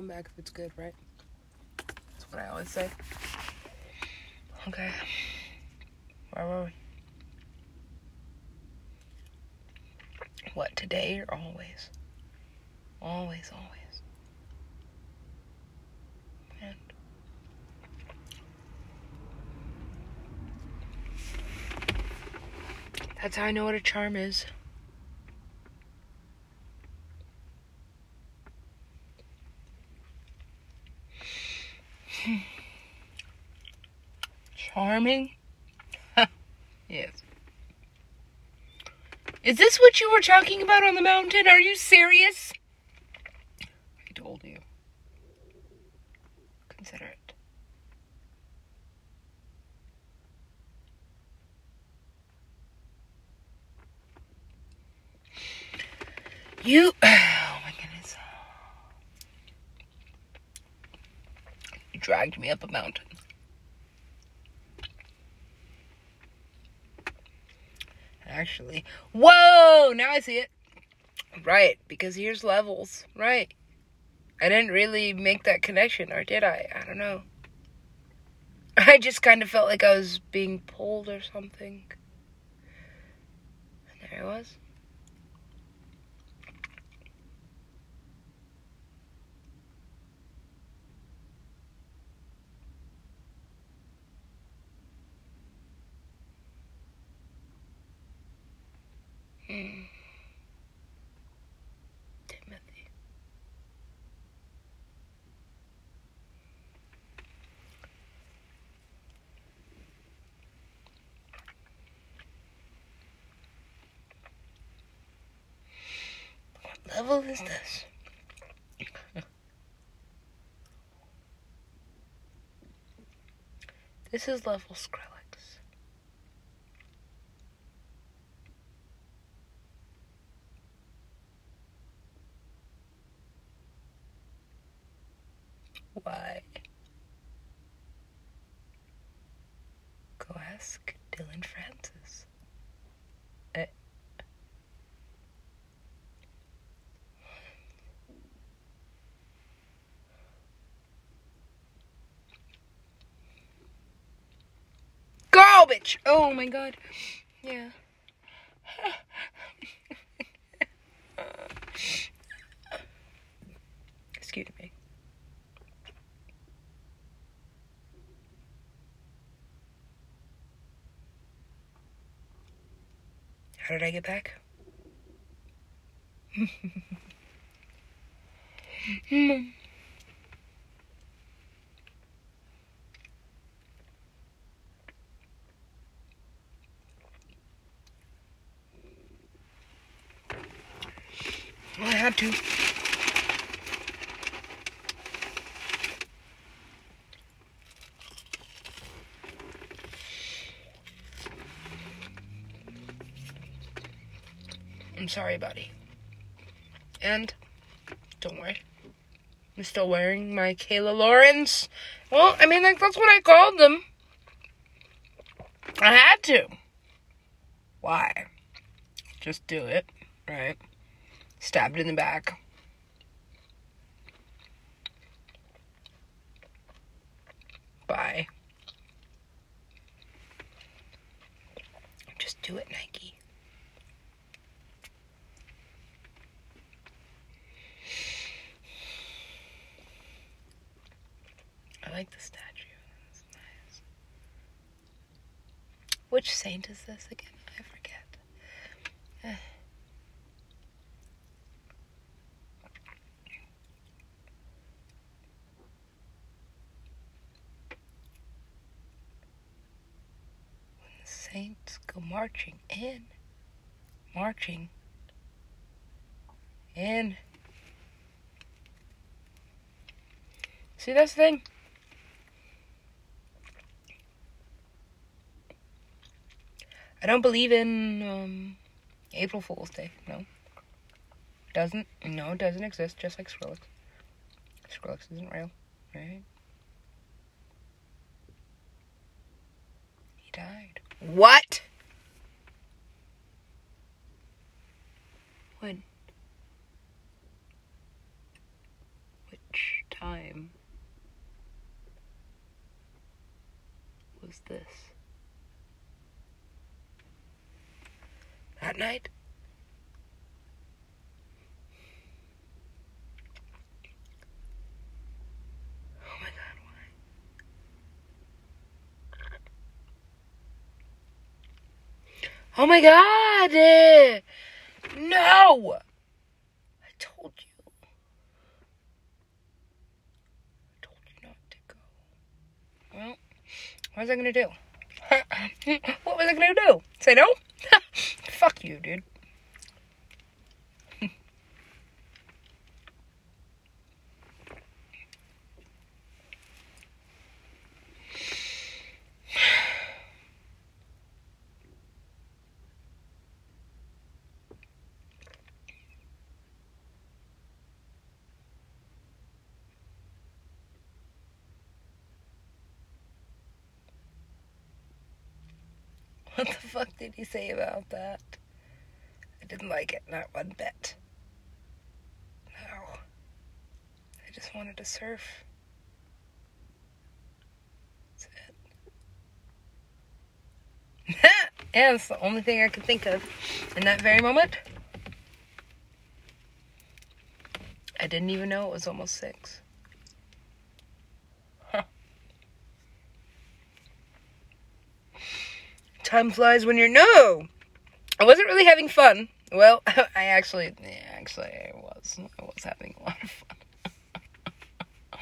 come back if it's good, right? That's what I always say. Okay. Where were we? What, today or always? Always, always. That's how I know what a charm is. Charming? yes. Is this what you were talking about on the mountain? Are you serious? I told you. Consider it. You. Oh my goodness. You dragged me up a mountain. Actually. Whoa! Now I see it. Right, because here's levels. Right. I didn't really make that connection, or did I? I don't know. I just kind of felt like I was being pulled or something. And there I was. Hmm. Timothy. What level is this? this is level Skrillex. Why? Go ask Dillon Francis. Eh. Garbage! Oh my god. Yeah. Excuse me. How did I get back? Hmm. Had to. I'm sorry, buddy. And don't worry. I'm still wearing my Kayla Lawrence. Well, I mean, like, that's what I called them. I had to. Why? Just do it? Stabbed in the back. Bye. Just do it, Nike. I like the statue. It's nice. Which saint is this again? I forget. Eh. When the saints go marching in, marching in. See, that's the thing. I don't believe in um, April Fool's Day. No. Doesn't. No, it doesn't exist, just like Skrillex. Skrillex isn't real, right? He died. What? When? Which time? was this? That night? Oh my God, why? Oh my god, eh! No! I told you. I told you not to go. Well, what was I gonna do? what was I gonna do? Say no? Fuck you, dude. What the fuck did he say about that? I didn't like it, not one bit. No. I just wanted to surf. That's it. yeah, that's the only thing I could think of in that very moment. I didn't even know it was almost six. Time flies when you're no. I wasn't really having fun. Well, I actually, yeah, actually, I was. I was having a lot of fun.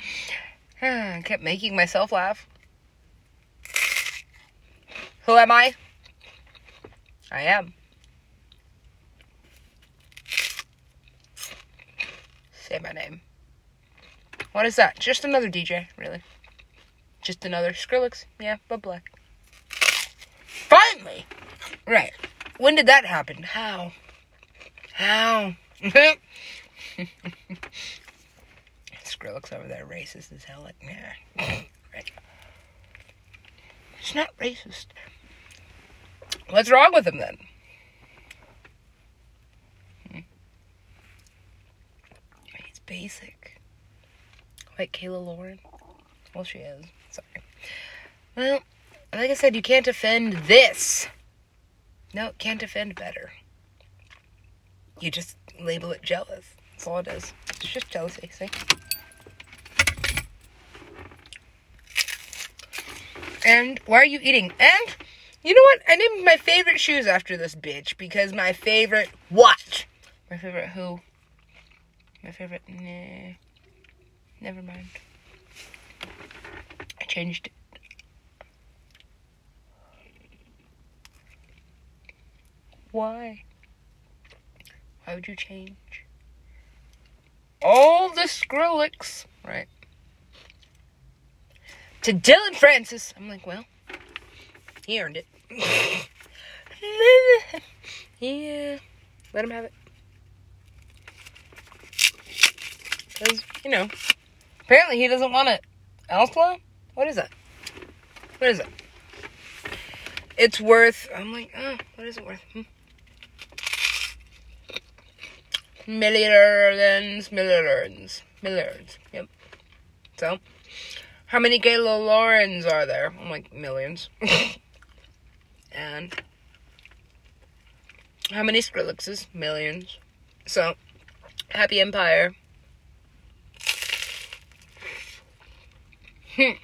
I kept making myself laugh. Who am I? I am. Say my name. What is that? Just another DJ, really. Just another Skrillex. Yeah, but black. Finally! Right. When did that happen? How? How? Skrillex over there, racist as hell. Like, nah. right. It's not racist. What's wrong with him then? Hmm. He's basic. Like Kayla Lauren. Well, she is. Sorry. Well, like I said, you can't defend this. No, can't defend better. You just label it jealous. That's all it is. It's just jealousy, see? And why are you eating? And you know what? I named my favorite shoes after this bitch because my favorite what? My favorite who? My favorite nah. Never mind. I changed it. Why? Why would you change? All the Skrillex, right? To Dillon Francis. I'm like, well, he earned it. yeah, let him have it. Because, you know, apparently he doesn't want it. Elsewhere? What is that? What is it? It's worth, I'm like, oh, what is it worth? Hmm? Millions, millions, millions. Yep. So, how many Gayla Laurens are there? I'm like, millions. and how many Skrillexes? Millions. So, Happy Empire. I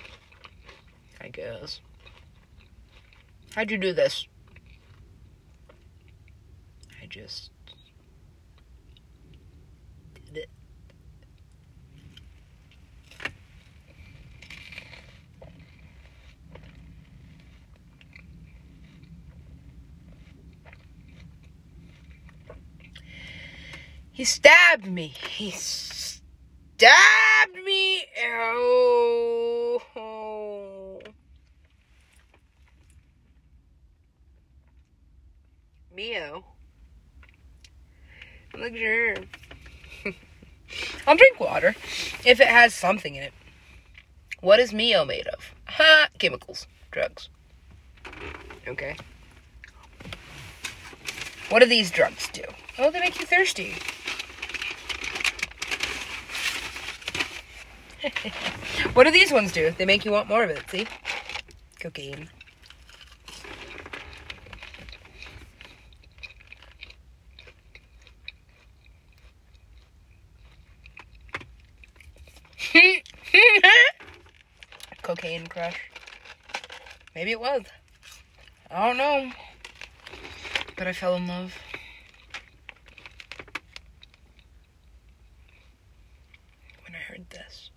guess. How'd you do this? I just did it. He stabbed me. He stabbed me. Oh. Mio. Like, sure. I'll drink water if it has something in it. What is Mio made of? Ha! Chemicals. Drugs. Okay. What do these drugs do? Oh, they make you thirsty. what do these ones do? They make you want more of it, see? Cocaine. Cocaine crush. Maybe it was. I don't know. But I fell in love. When I heard this.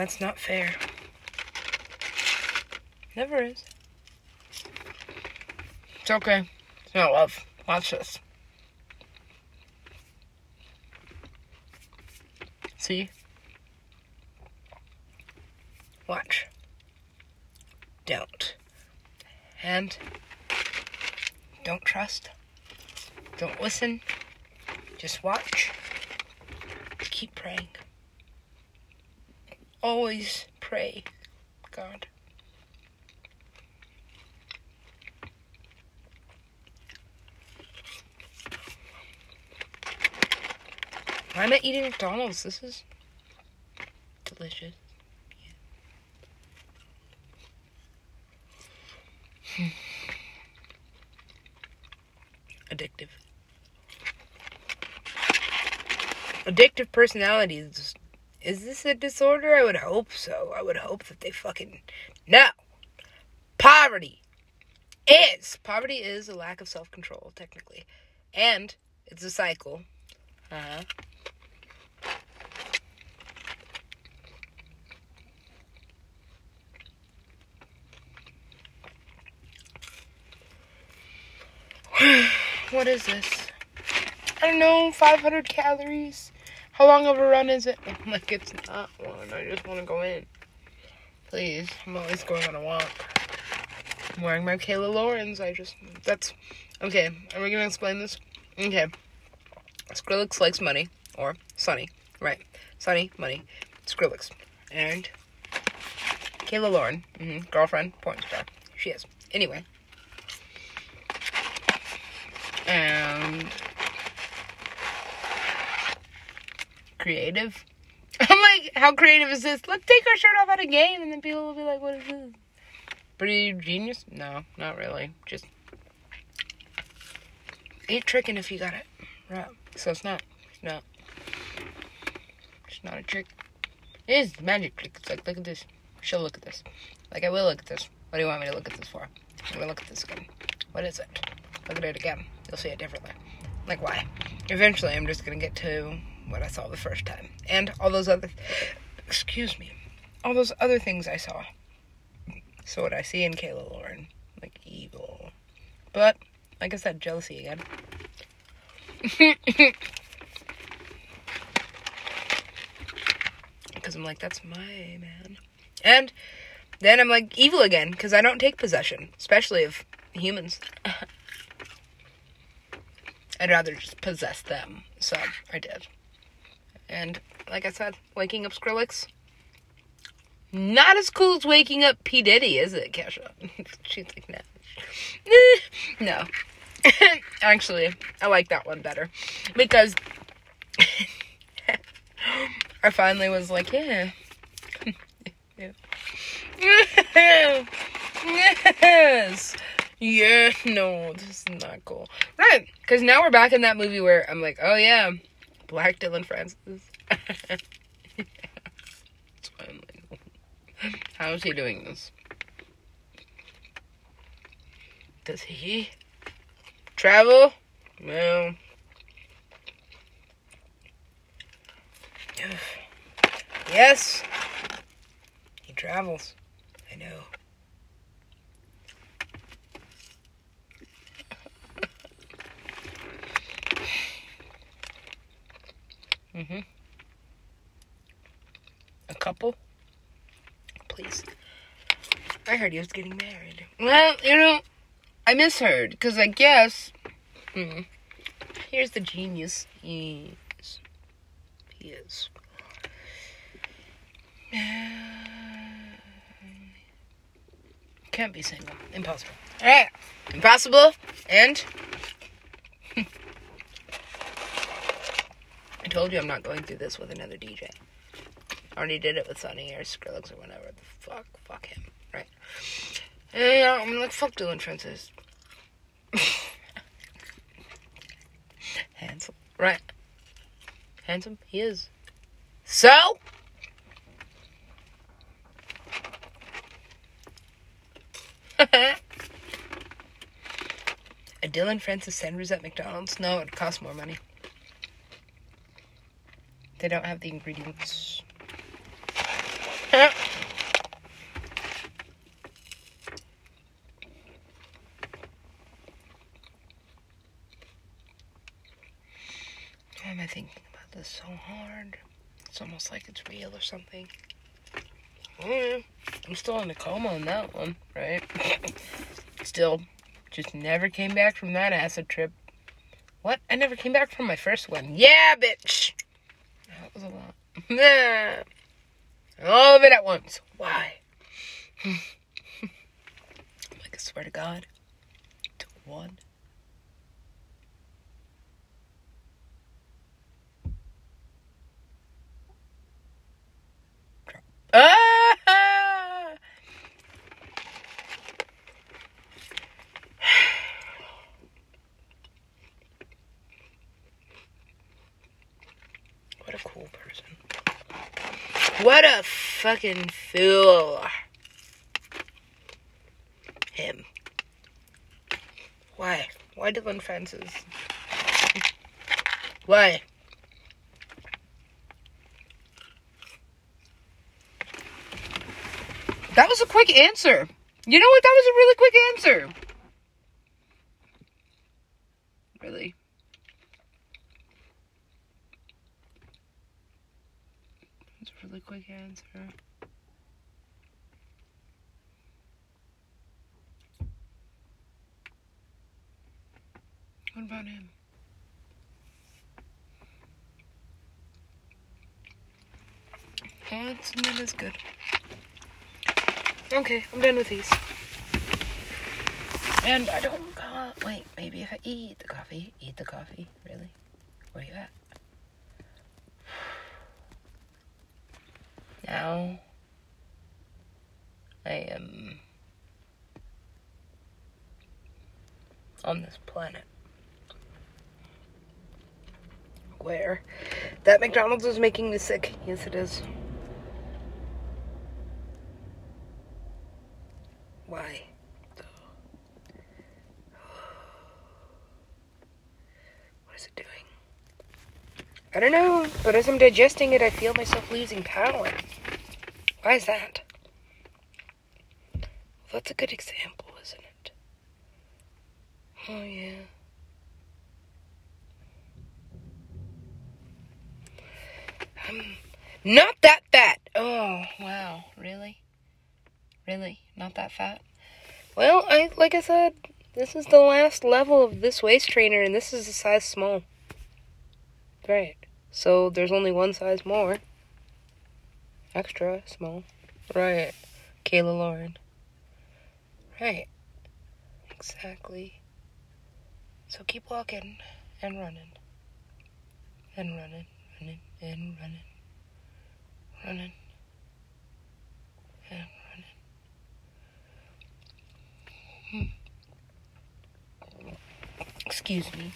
That's not fair. Never is. It's okay. It's not love. Watch this. See? Watch. Don't. And don't trust. Don't listen. Just watch. Keep praying. Always pray, God. Why am I eating McDonald's? This is delicious. Addictive. Addictive personalities. Is this a disorder? I would hope so. I would hope that they fucking. No! Poverty is. Poverty is a lack of self control, technically. And it's a cycle. Uh huh. what is this? I don't know, 500 calories. How long of a run is it? I'm like, it's not one. I just want to go in. Please. I'm always going on a walk. I'm wearing my Kayla Lawrence. I just, that's, okay. Are we going to explain this? Okay. Skrillex likes money. Or Sonny. Right. Sonny, money. Skrillex. And Kayla Lauren. Mm-hmm. Girlfriend, porn star. She is. Anyway. And creative. I'm like, how creative is this? Let's take our shirt off at a game, and then people will be like, what is this? Pretty genius? No, not really. Just ain't tricking if you got it right. So it's not. It's not. It's not a trick. It is magic trick. It's like, look at this. She'll look at this. Like, I will look at this. What do you want me to look at this for? I'm gonna look at this again. What is it? Look at it again. You'll see it differently. Like, why? Eventually, I'm just gonna get to what I saw the first time. And all those other, excuse me, all those other things I saw. So what I see in Kayla Lauren, like evil. But, like I said, jealousy again. Because I'm like, that's my man. And then I'm like, evil again, because I don't take possession, especially of humans. I'd rather just possess them. So I did. And like I said, waking up Skrillex. Not as cool as waking up P. Diddy, is it, Kesha? She's like, no. no. Actually, I like that one better. Because I finally was like, yeah. yes. Yeah, no, this is not cool. Right, because now we're back in that movie where I'm like, oh yeah, Black Dillon Francis. yeah. How is he doing this? Does he travel? No. Yes, he travels. I know. Mm-hmm. A couple? Please. I heard he was getting married. Well, you know, I misheard, because I guess... Mm, here's the genius. He is. He is. can't be single. Impossible. Alright. Impossible. And. Told you I'm not going through this with another DJ. I already did it with Sonny or Skrillex or whatever. The fuck. Fuck him. Right. And uh, I'm like, fuck Dillon Francis. Handsome. Right. Handsome? He is. So? A Dillon Francis sandwich at McDonald's? No, it costs more money. They don't have the ingredients. Why am I thinking about this so hard? It's almost like it's real or something. Mm, I'm still in a coma on that one, right? still, just never came back from that acid trip. What? I never came back from my first one. Yeah, bitch! That was a lot. Nah. All of it at once. Why? like, I swear to God. To one. Ah! What a cool person. What a fucking fool. Him. Why? Why Dillon Francis? Why? That was a quick answer. You know what? That was a really quick answer. Really. That's a What about him? That's not as good. Okay, I'm done with these. And I don't. Uh, wait, maybe if I eat the coffee, eat the coffee. Really? Where you at? Now, I am on this planet where that McDonald's is making me sick. Yes, it is. Why? What is it doing? I don't know, but as I'm digesting it, I feel myself losing power. Why is that? Well, that's a good example, isn't it? Oh, yeah. I'm not that fat. Oh, wow. Really? Really? Not that fat? Well, I like I said, this is the last level of this waist trainer, and this is a size small. Right. So there's only one size more. Extra small. Right. Kayla Lauren. Right. Exactly. So keep walking and running. And running, running, and running. Running. And running. Hmm. Excuse me.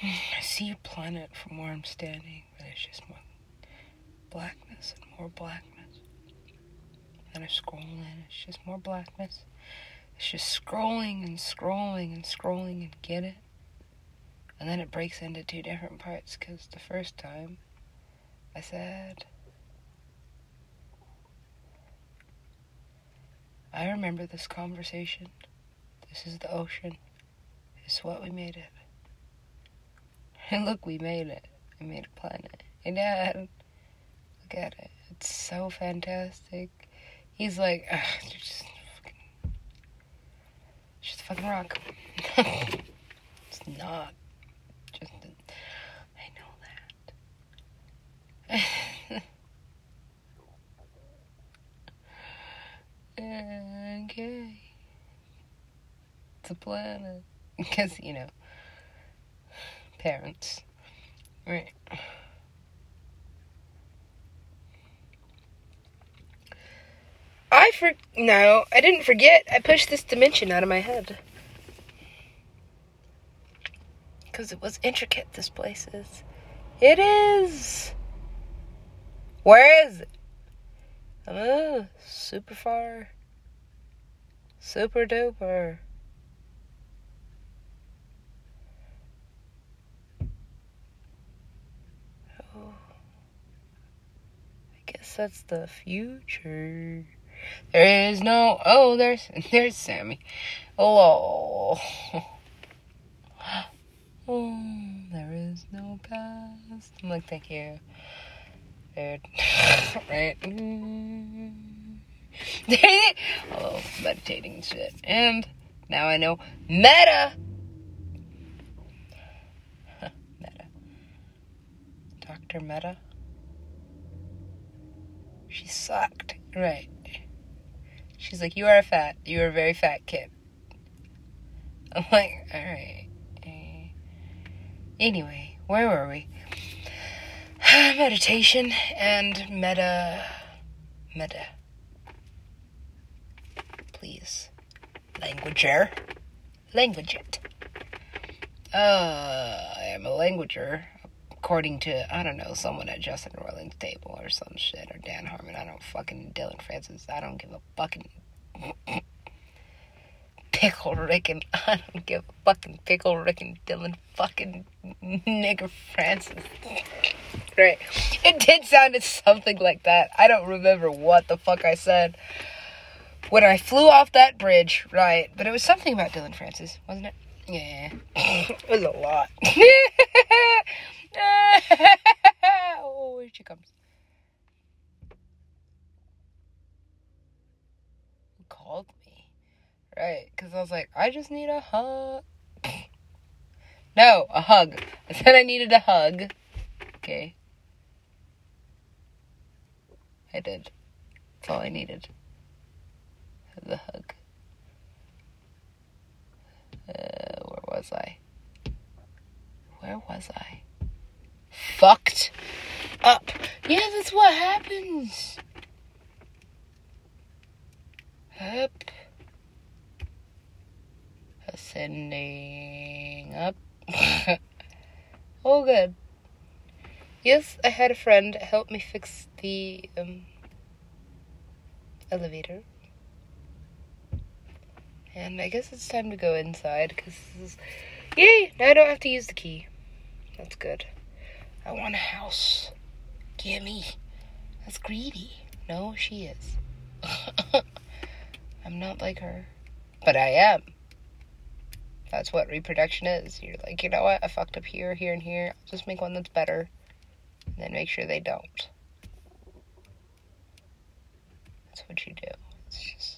I see a planet from where I'm standing, but it's just one and more blackness. And I scroll in, it's just more blackness. It's just scrolling and scrolling and scrolling and get it. And then it breaks into two different parts because the first time I said, I remember this conversation. This is the ocean. It's what we made it. And look, we made it. We made a planet. And Dad, look at it. It's so fantastic. He's like, just fucking, just a fucking rock. it's not. Just, I know that. Okay. It's a planet. Because, you know, parents. Right. I for no, I didn't forget. I pushed this dimension out of my head. Because it was intricate, this place is. It is! Where is it? Oh, super far. Super duper. Oh. I guess that's the future. There is no. Oh, there's there's Sammy. Oh. There is no past. I'm like, thank you. Dude. right? oh, meditating shit. And now I know meta. meta. Dr. Meta. She sucked. Right. She's like, You are a fat. You are a very fat kid. I'm like, Alright. Anyway, where were we? Meditation and meta. Meta. Please. Languager. Language it. Uh, I am a languager, according to, I don't know, someone at Justin Roiland's table or some shit, or Dan Harmon. I don't fucking Dillon Francis. I don't give a fucking pickle Rick and I don't give a fucking pickle Rick and Dillon fucking nigger Francis. Right. It did sound something like that. I don't remember what the fuck I said when I flew off that bridge, right? But it was something about Dillon Francis, wasn't it? Yeah. it was a lot. oh, here she comes. Who called me? Right, because I was like, I just need a hug. no, a hug. I said I needed a hug. Okay. I did. That's all I needed. The hug. Uh, where was I? Where was I? Fucked up. Yeah, that's what happens. Up. Ascending up. oh, good. Yes, I had a friend help me fix the um, elevator. And I guess it's time to go inside because, yay, now I don't have to use the key. That's good. I want a house. Gimme. That's greedy. No, she is. I'm not like her. But I am. That's what reproduction is. You're like, you know what? I fucked up here, here, and here. I'll just make one that's better and then make sure they don't. That's what you do. It's just,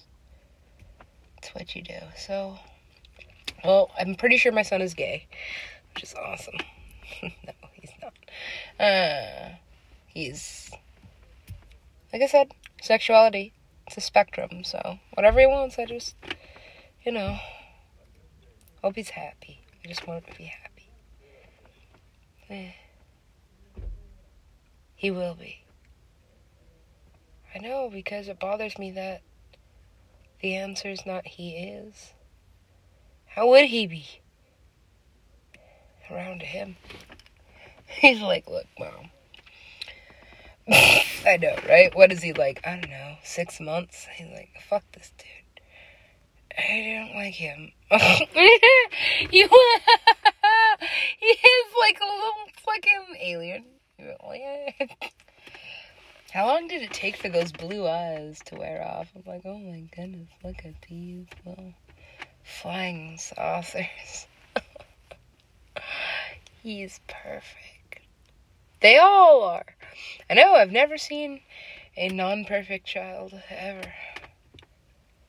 it's what you do. So, well, I'm pretty sure my son is gay, which is awesome. no, he's not. Uh, he's, like I said, sexuality. It's a spectrum, so whatever he wants, I just, you know, hope he's happy. I just want him to be happy. Eh. He will be. I know because it bothers me that the answer is not he is. How would he be? Around him. He's like, look, mom. I know, right? What is he like? I don't know, six months? He's like, fuck this dude. I don't like him. he is like a little fucking alien. How long did it take for those blue eyes to wear off? I'm like, oh my goodness, look at these little flying saucers. He's perfect. They all are. I know, I've never seen a non perfect child ever.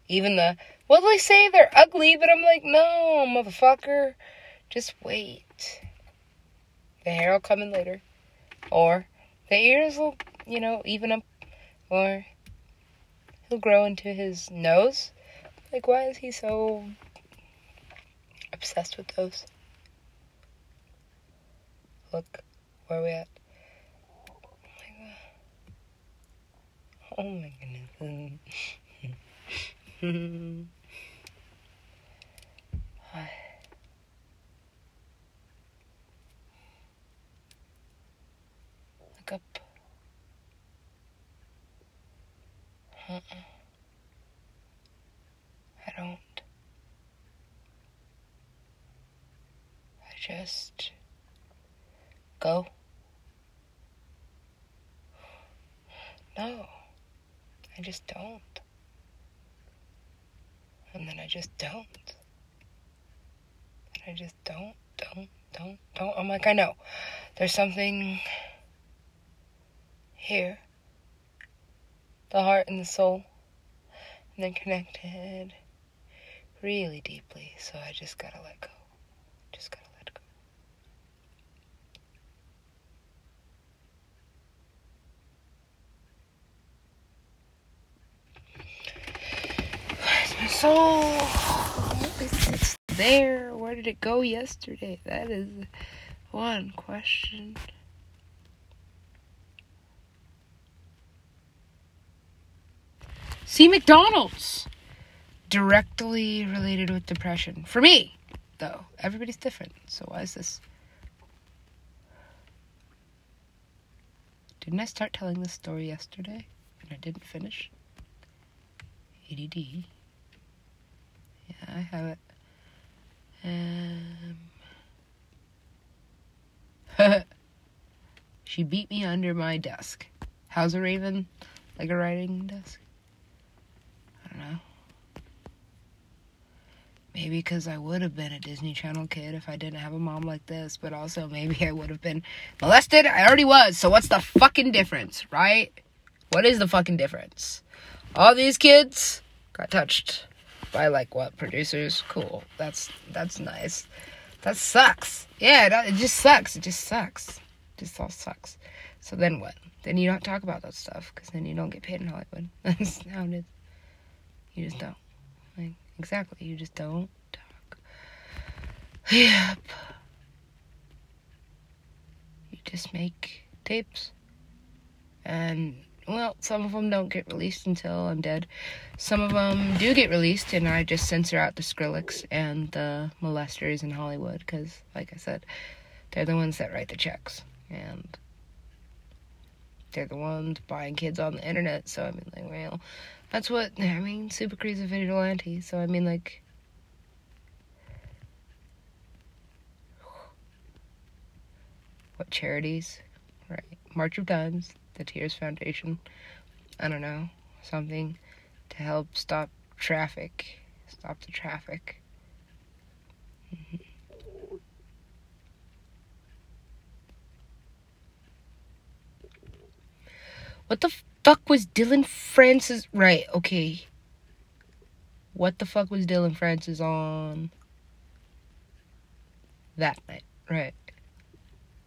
Even the, well, they say they're ugly, but I'm like, no, motherfucker. Just wait. The hair will come in later. Or the ears will, you know, even up. Or he'll grow into his nose. Like, why is he so obsessed with those? Look, where are we at? Oh my goodness. Look up. Uh-uh. I don't. I just go. No. I just don't. And then I just don't. And I just don't, don't, don't, don't. I'm like, I know. There's something here. The heart and the soul. And they're connected really deeply. So I just gotta let go. Just gotta let go. It's, it's there. Where did it go yesterday? That is one question. See McDonald's. Directly related with depression. For me, though. Everybody's different. So why is this? Didn't I start telling this story yesterday? And I didn't finish? ADD. Yeah, I have it. Um. she beat me under my desk. How's a raven? Like a writing desk? I don't know. Maybe because I would have been a Disney Channel kid if I didn't have a mom like this, but also maybe I would have been molested. I already was, so what's the fucking difference, right? What is the fucking difference? All these kids got touched by like what producers? Cool. That's that's nice. That sucks. Yeah, it, it just sucks. It just sucks. It just all sucks. So then what? Then you don't talk about that stuff because then you don't get paid in Hollywood. That's how it is. You just don't. Like exactly. You just don't talk. Yep. You just make tapes. And well, some of them don't get released until I'm dead. Some of them do get released, and I just censor out the Skrillex and the molesters in Hollywood because, like I said, they're the ones that write the checks, and they're the ones buying kids on the internet. So I mean, like, well, that's what I mean. Super a vigilante, so I mean, like. What charities? Right. March of Dimes the Tears Foundation. I don't know, something to help stop traffic, stop the traffic. Mm-hmm. What the fuck was Dillon Francis? Right, okay. What the fuck was Dillon Francis on that night? Right.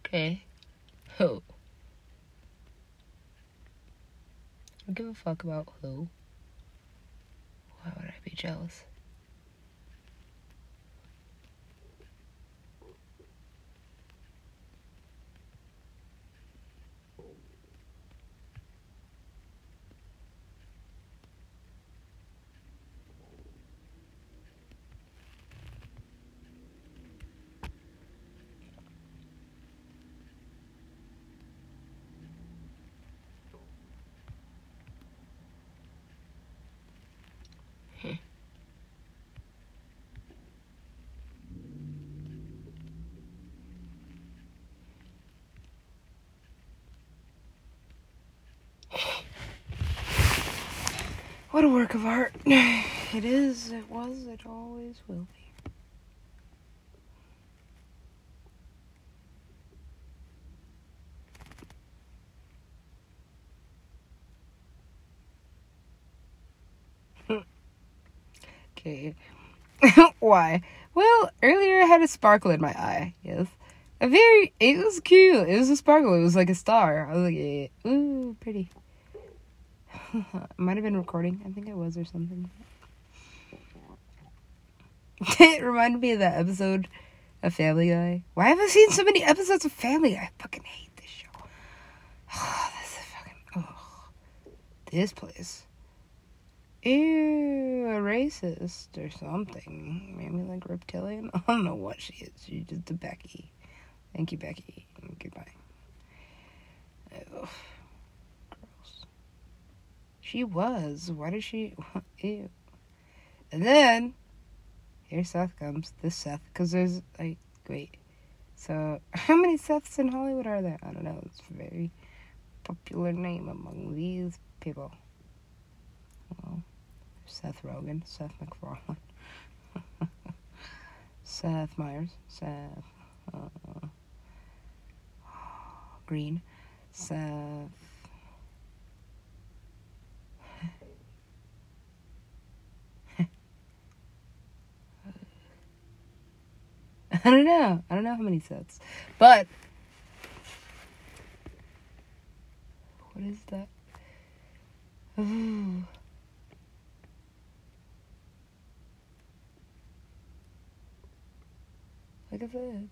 Okay. Oh. don't give a fuck about who. Why would I be jealous? What a work of art. It is, it was, it always will be. okay. Why? Well, earlier I had a sparkle in my eye. Yes. A very, it was cute. It was a sparkle. It was like a star. I was like, eh, ooh, pretty. It might have been recording. I think I was or something. it reminded me of that episode of Family Guy. Why have I seen so many episodes of Family Guy? I fucking hate this show. Oh, this is fucking. Oh, this place. Ew, a racist or something. Maybe like reptilian. I don't know what she is. She's just a Becky. Thank you, Becky. Goodbye. Ugh. She was. Why did she? Ew. And then here Seth comes. This Seth, because there's like wait. So how many Seths in Hollywood are there? I don't know. It's a very popular name among these people. Well, Seth Rogen, Seth MacFarlane, Seth Meyers, Seth uh, Green, Seth. I don't know. I don't know how many sets. But what is that? Look at that.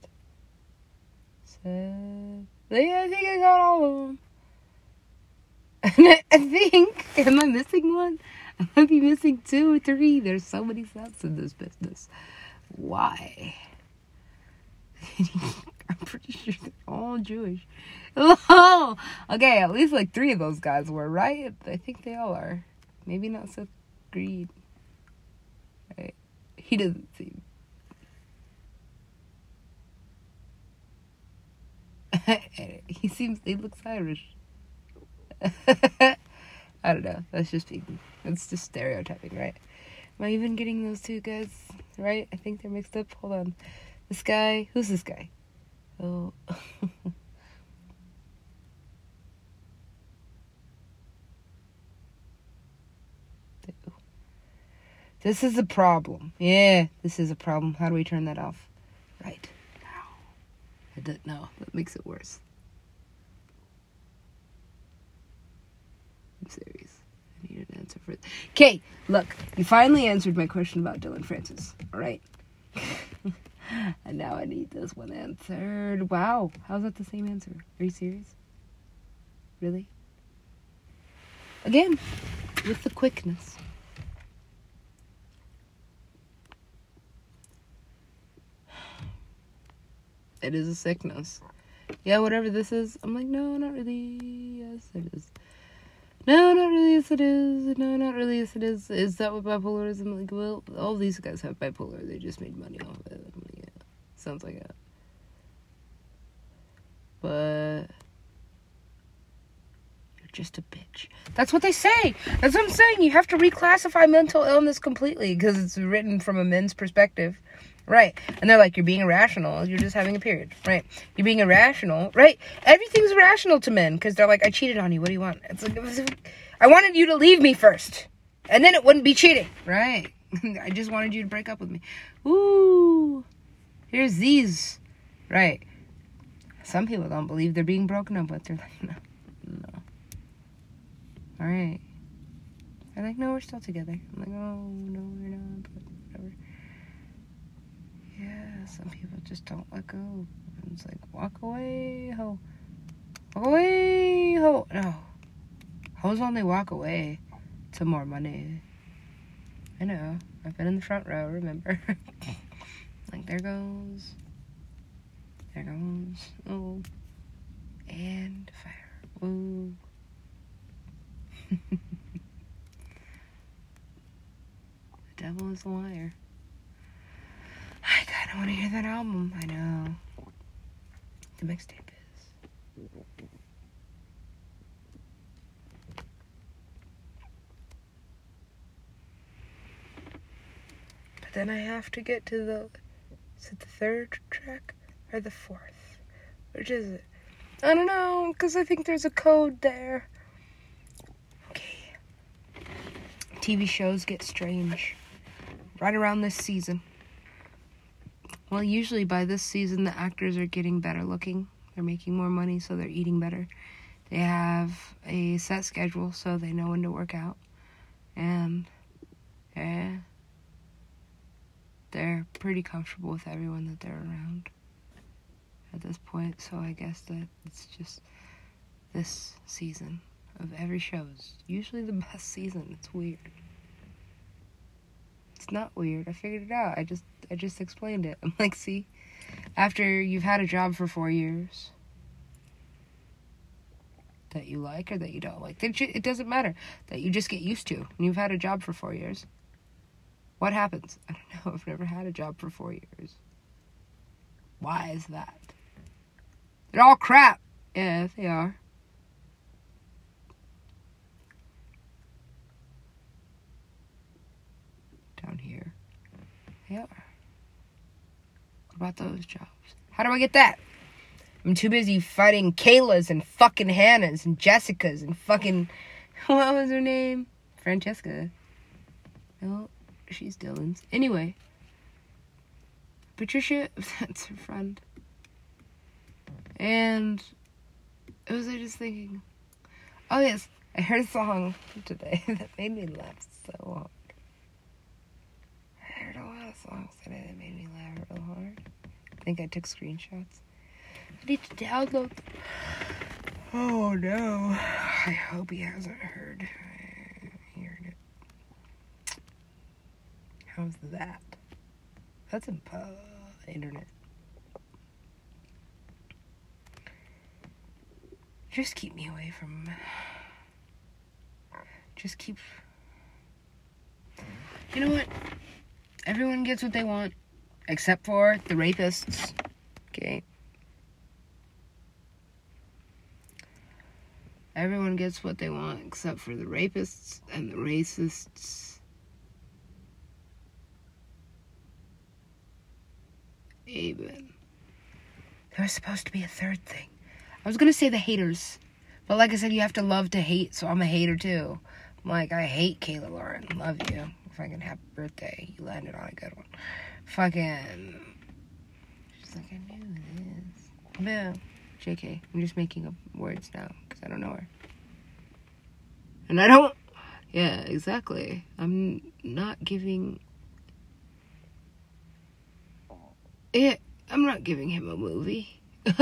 Set. Yeah, I think I got all of them. I think, am I missing one? I might be missing two or three. There's so many sets in this business. Why? I'm pretty sure they're all Jewish. Oh, okay, at least like three of those guys were, right? I think they all are. Maybe not Seth Green. Right? He doesn't seem. he seems. He looks Irish. I don't know. That's just being. It's just stereotyping, right? Am I even getting those two guys right? I think they're mixed up. Hold on. This guy, who's this guy? Oh. this is a problem. Yeah, this is a problem. How do we turn that off? Right now. I don't know. That makes it worse. I'm serious. I need an answer for it. Okay, look, you finally answered my question about Dillon Francis. All right. and now I need this one answered. Wow, how's that the same answer? Are you serious? Really? Again, with the quickness. It is a sickness. Yeah, whatever this is. I'm like, no, not really. Yes, it is. No, not really. Yes, it is. No, not really. Yes, it is. Is that what bipolar is? I'm like, well, all these guys have bipolar. They just made money off of it. Sounds like it. But you're just a bitch. That's what they say. That's what I'm saying. You have to reclassify mental illness completely because it's written from a men's perspective. Right. And they're like, you're being irrational. You're just having a period. Right. You're being irrational. Right. Everything's irrational to men because they're like, I cheated on you. What do you want? It's like, I wanted you to leave me first. And then it wouldn't be cheating. Right. I just wanted you to break up with me. Ooh. Here's these. Right. Some people don't believe they're being broken up with. They're like, no. No. All right. They're like, no, we're still together. I'm like, oh, no, we're not. But whatever yeah, some people just don't let go. It's like, walk away, ho. Walk away, ho. No. Hoes only walk away to more money. I know. I've been in the front row, remember? like, there goes. There goes. Oh. And fire. Ooh. the devil is a liar. I kind of want to hear that album. I know. The mixtape is. But then I have to get to the. Is it the third track or the fourth? Which is it? I don't know, because I think there's a code there. Okay. TV shows get strange right around this season. Well, usually by this season, the actors are getting better looking. They're making more money, so they're eating better. They have a set schedule so they know when to work out. And yeah, they're pretty comfortable with everyone that they're around at this point. So I guess that it's just this season of every show is usually the best season. It's weird. It's not weird. I figured it out. I just I just explained it. I'm like, see, after you've had a job for four years that you like or that you don't like, it doesn't matter that you just get used to. And you've had a job for four years. What happens? I don't know. I've never had a job for four years. Why is that? They're all crap. Yeah, they are. Down here. They are. What about those jobs? How do I get that? I'm too busy fighting Kayla's and fucking Hannah's and Jessica's and fucking. What was her name? Francesca. No, she's Dillon's. Anyway. Patricia, that's her friend. And it was I just thinking, oh yes, I heard a song today that made me laugh so hard. I heard a lot of songs today that made me laugh real hard. I think I took screenshots. I need to download. Oh no. I hope he hasn't heard it. How's that? That's in uh, internet. Just keep me away from. Just keep. You know what? Everyone gets what they want, except for the rapists. Okay. Everyone gets what they want except for the rapists and the racists. Amen. There was supposed to be a third thing. I was gonna say the haters, but like I said, you have to love to hate, so I'm a hater too. I'm like, I hate Kayla Lauren. Love you. Fucking happy birthday. You landed on a good one. Fucking. She's like, I knew this. No. JK. I'm just making up words now because I don't know her. And I don't. Yeah, exactly. I'm not giving. I'm not giving him a movie.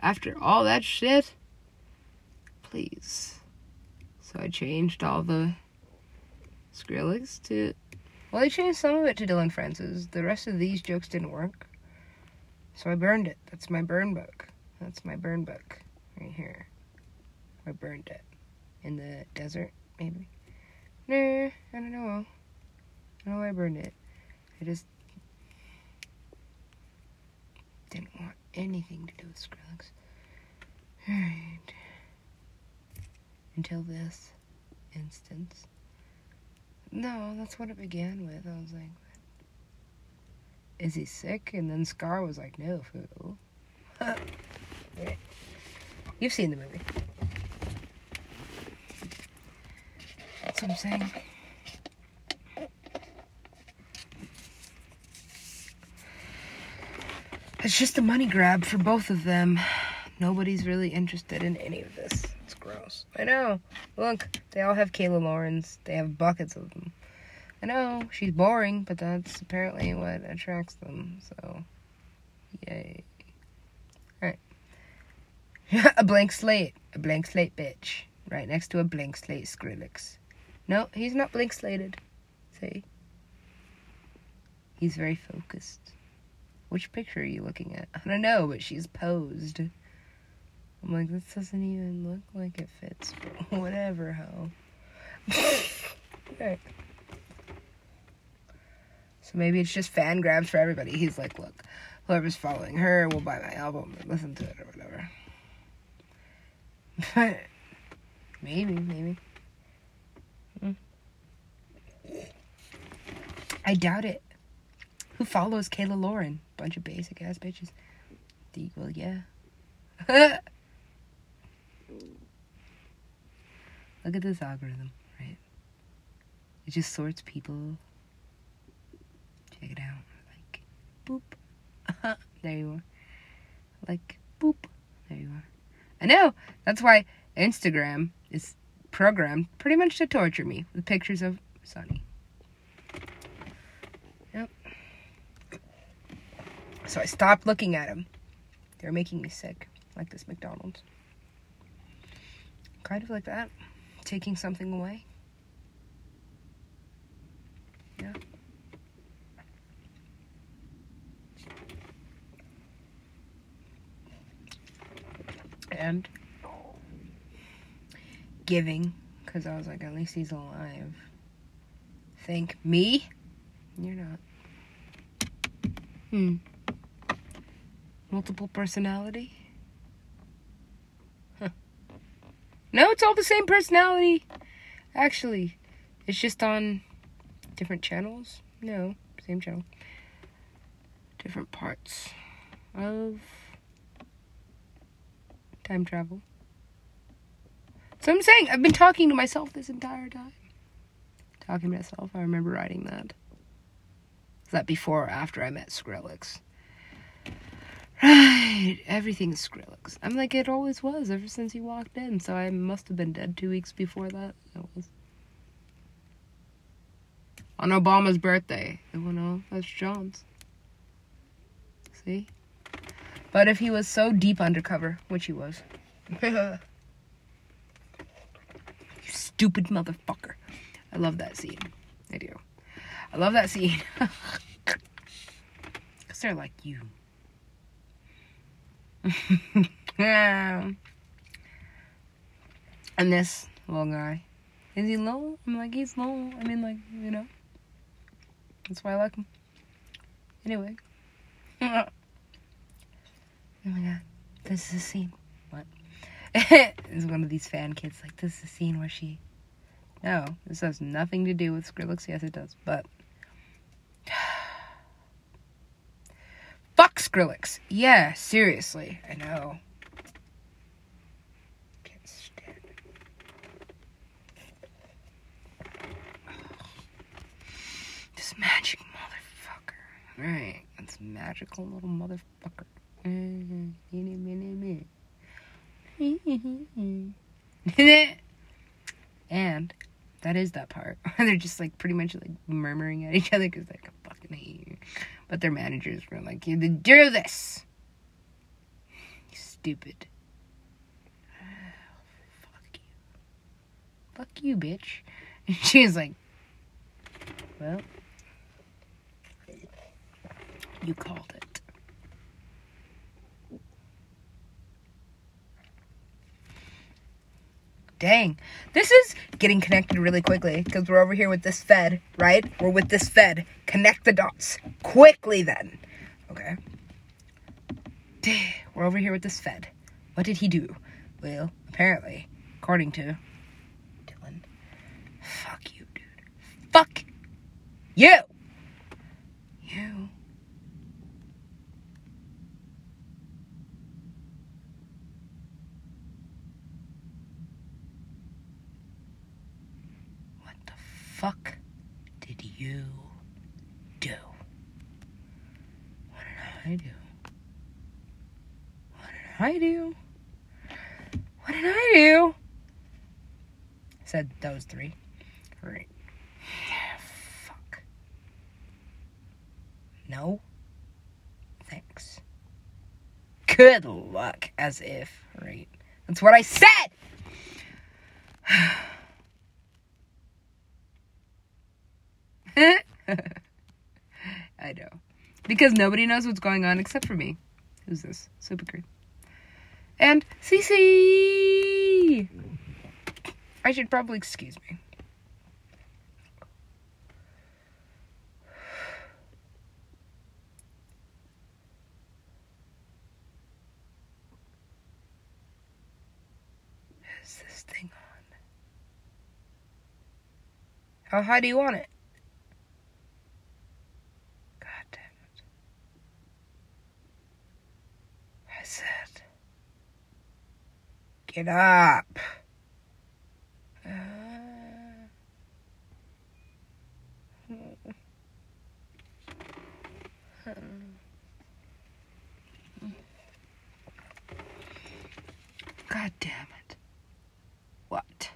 after all that shit, please. So I changed all the Skrillex to. Well, I changed some of it to Dillon Francis. The rest of these jokes didn't work. So I burned it. That's my burn book. That's my burn book. Right here. I burned it. In the desert, maybe? Nah, I don't know. I don't know why I burned it. I just didn't want anything to do with Skrillex. Alright. Until this instance. No, that's what it began with. I was like, is he sick? And then Scar was like, no, fool. You've seen the movie. That's what I'm saying. It's just a money grab for both of them. Nobody's really interested in any of this. It's gross. I know. Look, they all have Kayla Lauren's. They have buckets of them. I know, she's boring, but that's apparently what attracts them, so. Yay. A blank slate. A blank slate bitch. Right next to a blank slate Skrillex. No, he's not blank slated. See? He's very focused. Which picture are you looking at? I don't know, but she's posed. I'm like, this doesn't even look like it fits. Whatever, ho. okay. So maybe it's just fan grabs for everybody. He's like, look, whoever's following her will buy my album and listen to it or whatever. But maybe, maybe. Hmm. I doubt it. Who follows Kayla Lauren? Bunch of basic ass bitches. The, well, yeah. Look at this algorithm, right? It just sorts people. Check it out. Like, boop. there you are. Like, boop. There you are. I know. That's why Instagram is programmed pretty much to torture me with pictures of Sonny. Yep. So I stopped looking at him. They're making me sick, like this McDonald's. Kind of like that. Taking something away. Yeah. And giving, because I was like, at least he's alive. Thank me? You're not. Hmm. Multiple personality? Huh. No, it's all the same personality. Actually, it's just on different channels. No, same channel. Different parts of time travel. So I'm saying I've been talking to myself this entire time. Talking to myself. I remember writing that. Is that before or after I met Skrillex? Right, everything's Skrillex. I'm like it always was ever since he walked in. So I must have been dead two weeks before that. That was on Obama's birthday. Oh no, that's John's. See, but if he was so deep undercover, which he was. you stupid motherfucker. I love that scene. I do. I love that scene. Because they're like you. And this little guy. Is he low? I'm like, he's low. I mean, like, you know. That's why I like him. Anyway. oh my god. This is a scene. What? it's one of these fan kids. Like, this is a scene where she. No, this has nothing to do with Skrillex. Yes, it does. But. Fuck Skrillex. Yeah, seriously. I know. Can't stand it. This magic motherfucker. Right. That's magical little motherfucker. and that is that part. They're just like pretty much like murmuring at each other because they're like, I fucking hate you. But their managers were like, you do this. Stupid. fuck you. Fuck you, bitch. And she was like, well, you called it. Dang. This is getting connected really quickly because we're over here with this Fed, right? We're with this Fed. Connect the dots quickly then. Okay. We're over here with this Fed. What did he do? Well, apparently, according to Dillon, fuck you, dude. Fuck you. What the fuck did you do? What did I do? What did I do? What did I do? Said those three. Right. Fuck. No. Thanks. Good luck, as if, right? That's what I said! I know. Because nobody knows what's going on except for me. Who's this? Super creep. And Cece! I should probably excuse me. Is this thing on? Oh, how high do you want it? it up. God damn it. What?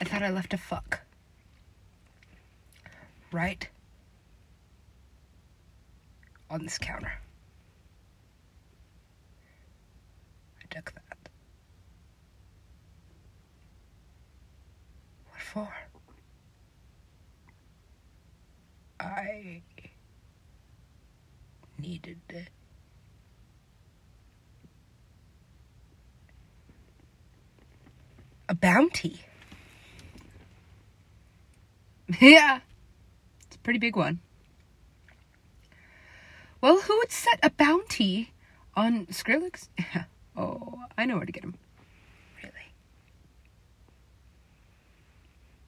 I thought I left a fuck. Right? On this counter. Took that. What for? I needed it. A bounty. yeah. It's a pretty big one. Well, who would set a bounty on Skrillex? oh, I know where to get him. Really?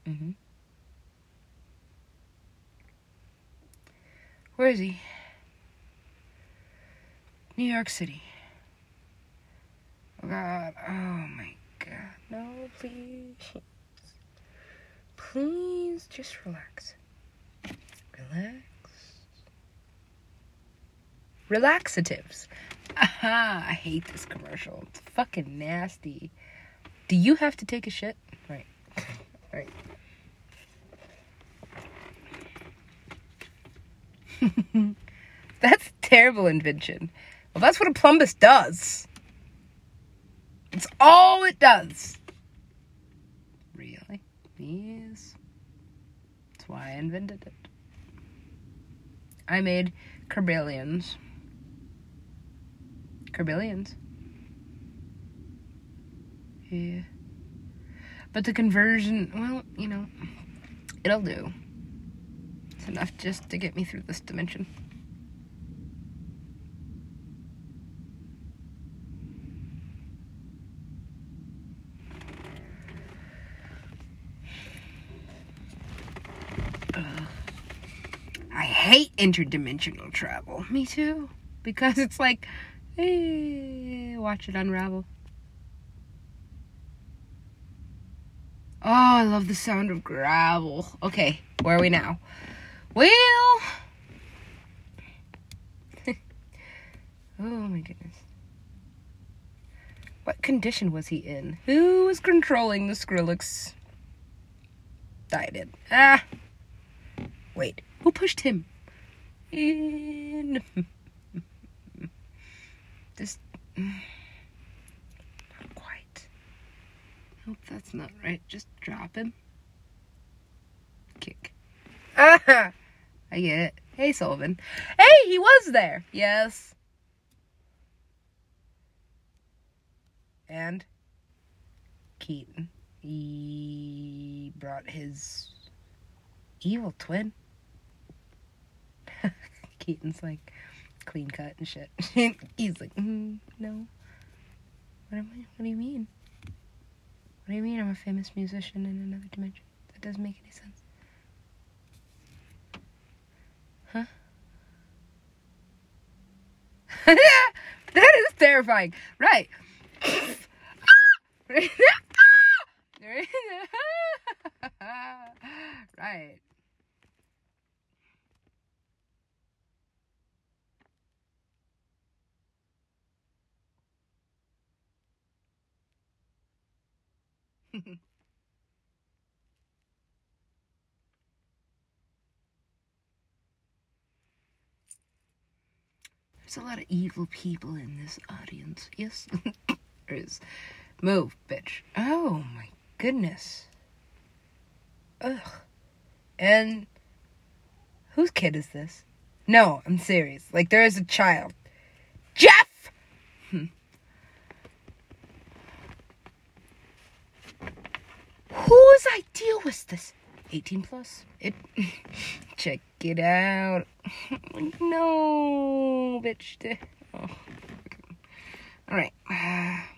Mm-hmm. Where is he? New York City. Oh God. Oh my God. No, please. Please just relax. Relax. Relaxatives. Aha, I hate this commercial. It's fucking nasty. Do you have to take a shit? Right. Right. that's a terrible invention. Well, that's what a plumbus does. It's all it does. Really? Yes. That's why I invented it. I made Kerbalions. Kerbalions. Yeah. But the conversion, well, you know, it'll do. It's enough just to get me through this dimension. I hate interdimensional travel. Me too. Because it's like, hey, watch it unravel. Oh, I love the sound of gravel. Okay, where are we now? Well, oh my goodness. What condition was he in? Who was controlling the Skrillex? I did. Ah. Wait, who pushed him? In. This. Not quite. Hope that's not right. Just drop him. Kick. Ah! I get it. Hey, Sullivan. Hey, he was there. Yes. And Keaton. He brought his evil twin. Keaton's like clean cut and shit. He's like, mm, no. What am I? What do you mean? What do you mean I'm a famous musician in another dimension? That doesn't make any sense. Huh? that is terrifying. Right. right. There's a lot of evil people in this audience. Yes, there is. Move, bitch. Oh my goodness. Ugh. And whose kid is this? No, I'm serious. Like there is a child. Jeff. Hmm. Whose idea was this? 18 plus. It. Check it out. no, bitch. Oh. All right.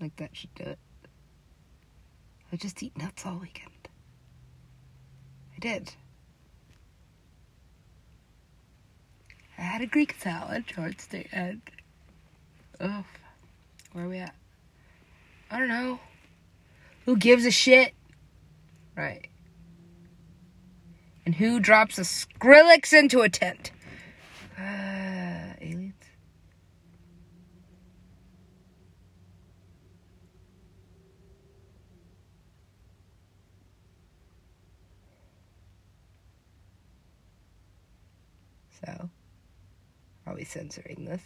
Like that should do it. I just eat nuts all weekend. I did. I had a Greek salad towards the end. Ugh. Where are we at? I don't know. Who gives a shit? Right. And who drops a Skrillex into a tent? Uh, aliens? So are we censoring this?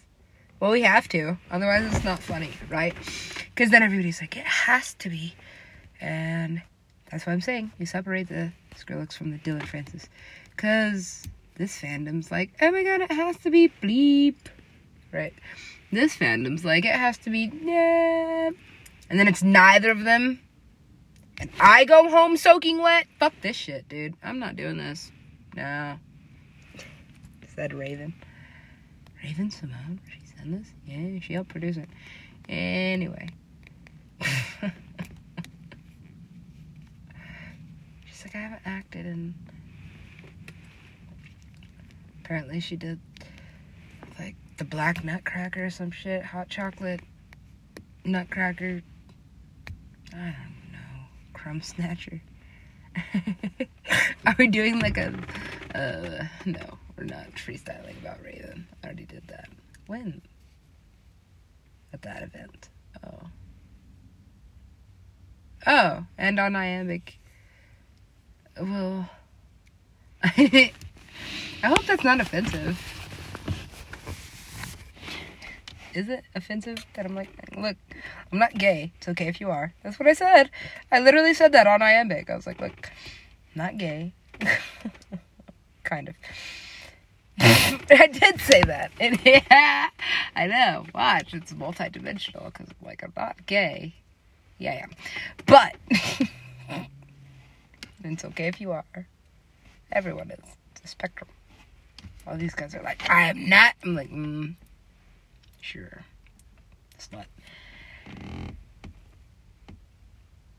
Well, we have to. Otherwise, it's not funny, right? Because then everybody's like, it has to be. And that's what I'm saying. You separate the Skrillex from the Dillon Francis. Because this fandom's like, oh my god, it has to be bleep. Right? This fandom's like, it has to be, yeah. And then it's neither of them. And I go home soaking wet. Fuck this shit, dude. I'm not doing this. No. Said Raven. Raven-Symoné? She said this? Yeah, she helped produce it. Anyway. She's like, I haven't acted in. Apparently, she did like the black nutcracker or some shit, hot chocolate nutcracker. I don't know, crumb snatcher. Are we doing like a? Uh, no, we're not freestyling about Raven. I already did that. When? At that event. Oh. Oh, and on iambic. Well, I hope that's not offensive. Is it offensive that I'm like, look, I'm not gay. It's okay if you are. That's what I said. I literally said that on iambic. I was like, look, not gay. kind of. I did say that. And yeah, I know. Watch, it's multidimensional because like I'm not gay. Yeah, I am. But it's okay if you are. Everyone is. It's a spectrum. All these guys are like, I am not. I'm like, mm, sure. It's not.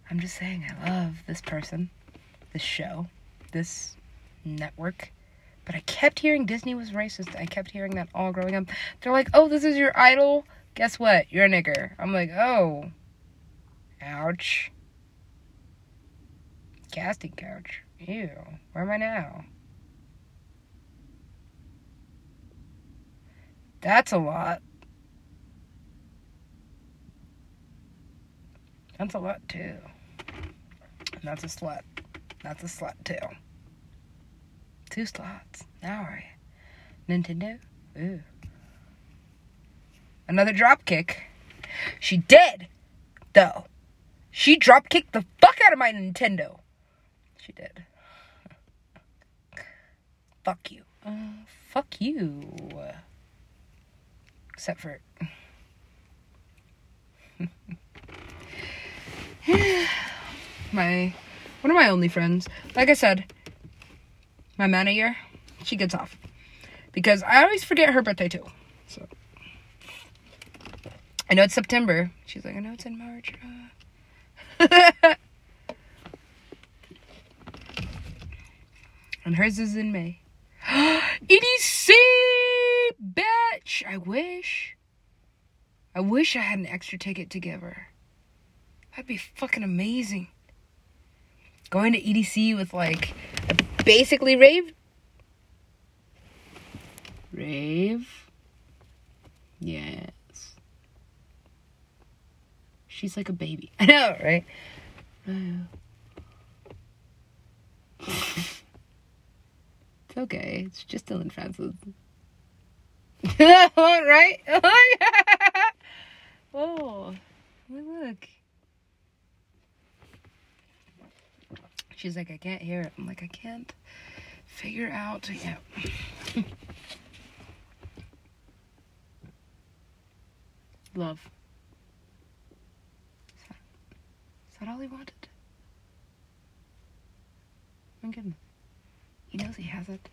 I'm just saying, I love this person, this show, this network. But I kept hearing Disney was racist. I kept hearing that all growing up. They're like, oh, this is your idol. Guess what? You're a nigger. I'm like, oh. Ouch. Casting couch. Ew. Where am I now? That's a lot. That's a lot too. And that's a slut. That's a slut too. Two slots. Now are you? Nintendo? Ooh. Another drop kick. She did, though. She drop kicked the fuck out of my Nintendo. She did. fuck you. Uh, fuck you. Except for. my. One of my only friends. Like I said, my manager, she gets off. Because I always forget her birthday too. So. I know it's September. She's like, I know it's in March. and hers is in May. EDC, bitch! I wish. I wish I had an extra ticket to give her. That'd be fucking amazing. Going to EDC with like basically rave. Rave. Yes. She's like a baby. I know, right? it's okay. It's just Dillon Francis. right? oh, look. She's like, I can't hear it. I'm like, I can't figure out. Yeah. Love. Is that all he wanted? My goodness. He knows he has it.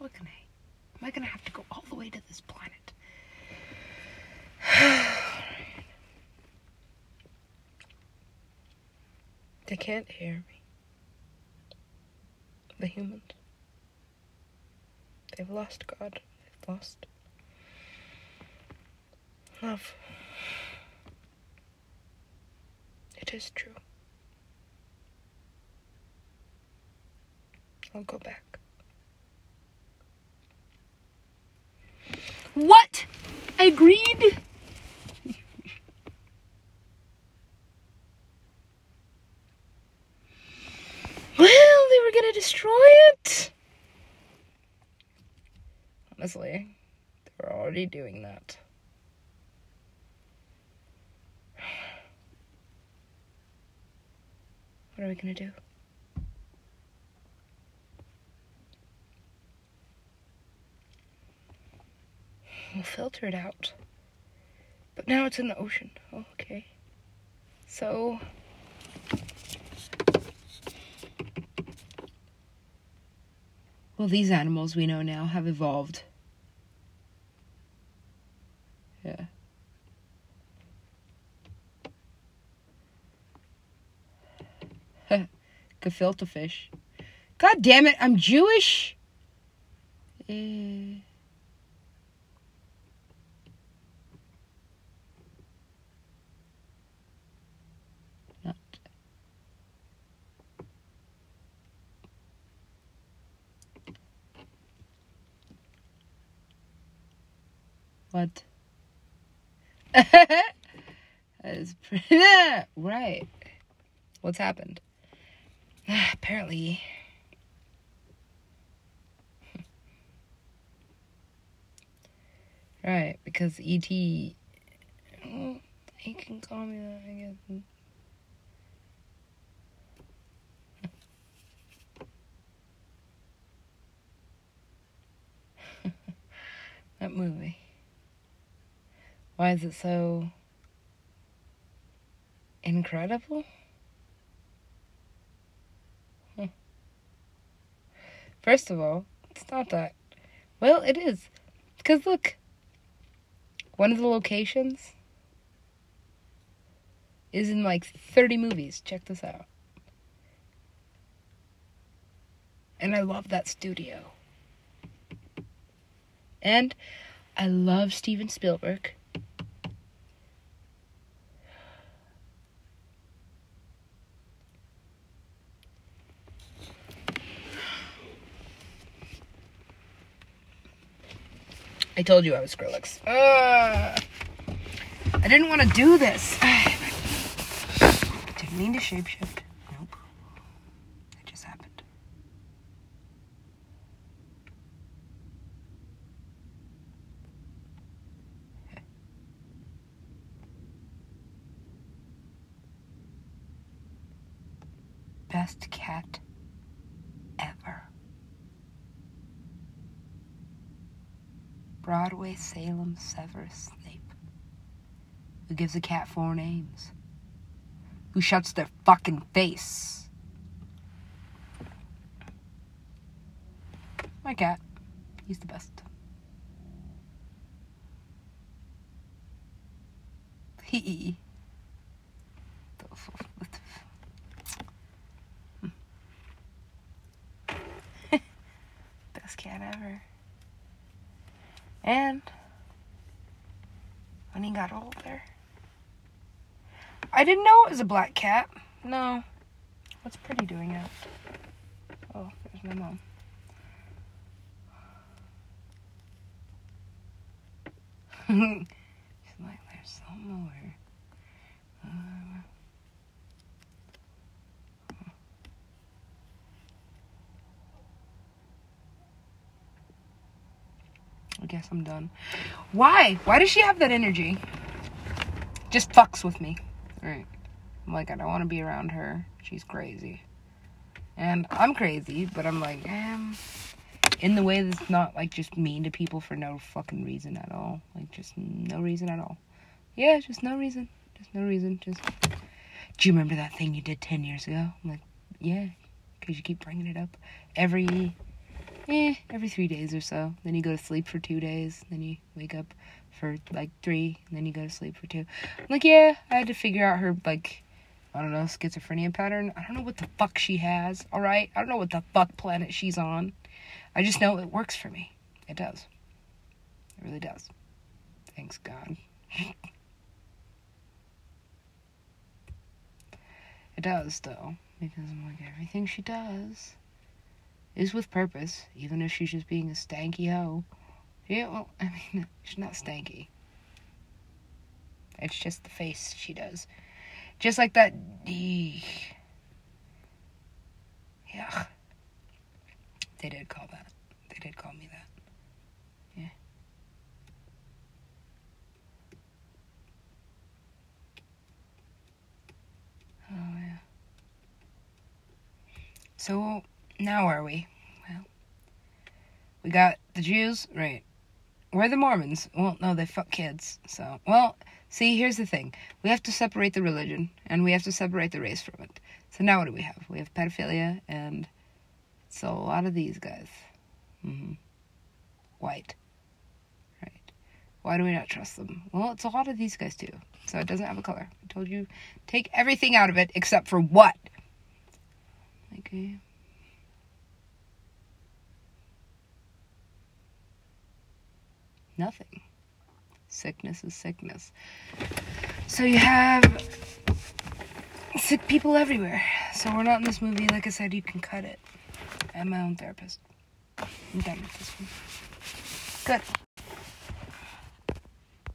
Fucking A. Am I gonna have to go all the way to this planet? they can't hear me. The humans. They've lost God. They've lost love. It is true. I'll go back. What? I agreed. Well, they were gonna destroy it. honestly, they're already doing that. What are we gonna do? We'll filter it out. But now it's in the ocean. Okay. So. Well, these animals we know now have evolved. Yeah. Gefilte fish. God damn it, I'm Jewish! Not. What? is pretty. right. What's happened? Apparently. right, because E.T. Well, he can call me that, I guess. that movie. Why is it so incredible? Huh. First of all, it's not that. Well, it is. Because look, one of the locations is in like 30 movies. Check this out. And I love that studio. And I love Steven Spielberg. I told you I was Skrillex. Uh, I didn't want to do this. Didn't mean to shapeshift. Nope. It just happened. Best cat ever. Broadway Severus Snape. Who gives a cat four names? Who shuts their fucking face? My cat. He's the best. He. Best cat ever. And got older, I didn't know it was a black cat. No. What's Pretty doing out? Oh, there's my mom. She's like, there's some more. Uh, I guess I'm done. Why? Why does she have that energy? Just fucks with me. Right. I'm like, I don't want to be around her. She's crazy. And I'm crazy, but I'm like, um, in the way that's not like just mean to people for no fucking reason at all. Like, just no reason at all. Yeah, just no reason. Just no reason. Just. Do you remember that thing you did 10 years ago? I'm like, yeah, because you keep bringing it up every eh, every three days or so. Then you go to sleep for two days. Then you wake up for like three. And then you go to sleep for two. I'm like, yeah, I had to figure out her, like, I don't know, schizophrenia pattern. I don't know what the fuck she has, alright? I don't know what the fuck planet she's on. I just know it works for me. It does. It really does. Thanks, God. it does, though. Because I'm like, everything she does is with purpose, even if she's just being a stanky hoe. Yeah, well, I mean, she's not stanky. It's just the face she does. Just like that. Yeah. They did call that. They did call me that. Yeah. Oh, yeah. So now are we? Well, we got the Jews, right? We're the Mormons. Well, no, they fuck kids. So, well, see, here's the thing. We have to separate the religion, and we have to separate the race from it. So now what do we have? We have pedophilia, and so a lot of these guys. Mm-hmm. White. Right. Why do we not trust them? Well, it's a lot of these guys too. So it doesn't have a color. I told you, take everything out of it except for what? Okay. Nothing. Sickness is sickness. So you have sick people everywhere. So we're not in this movie. Like I said, you can cut it. I'm my own therapist. I'm done with this one. Good.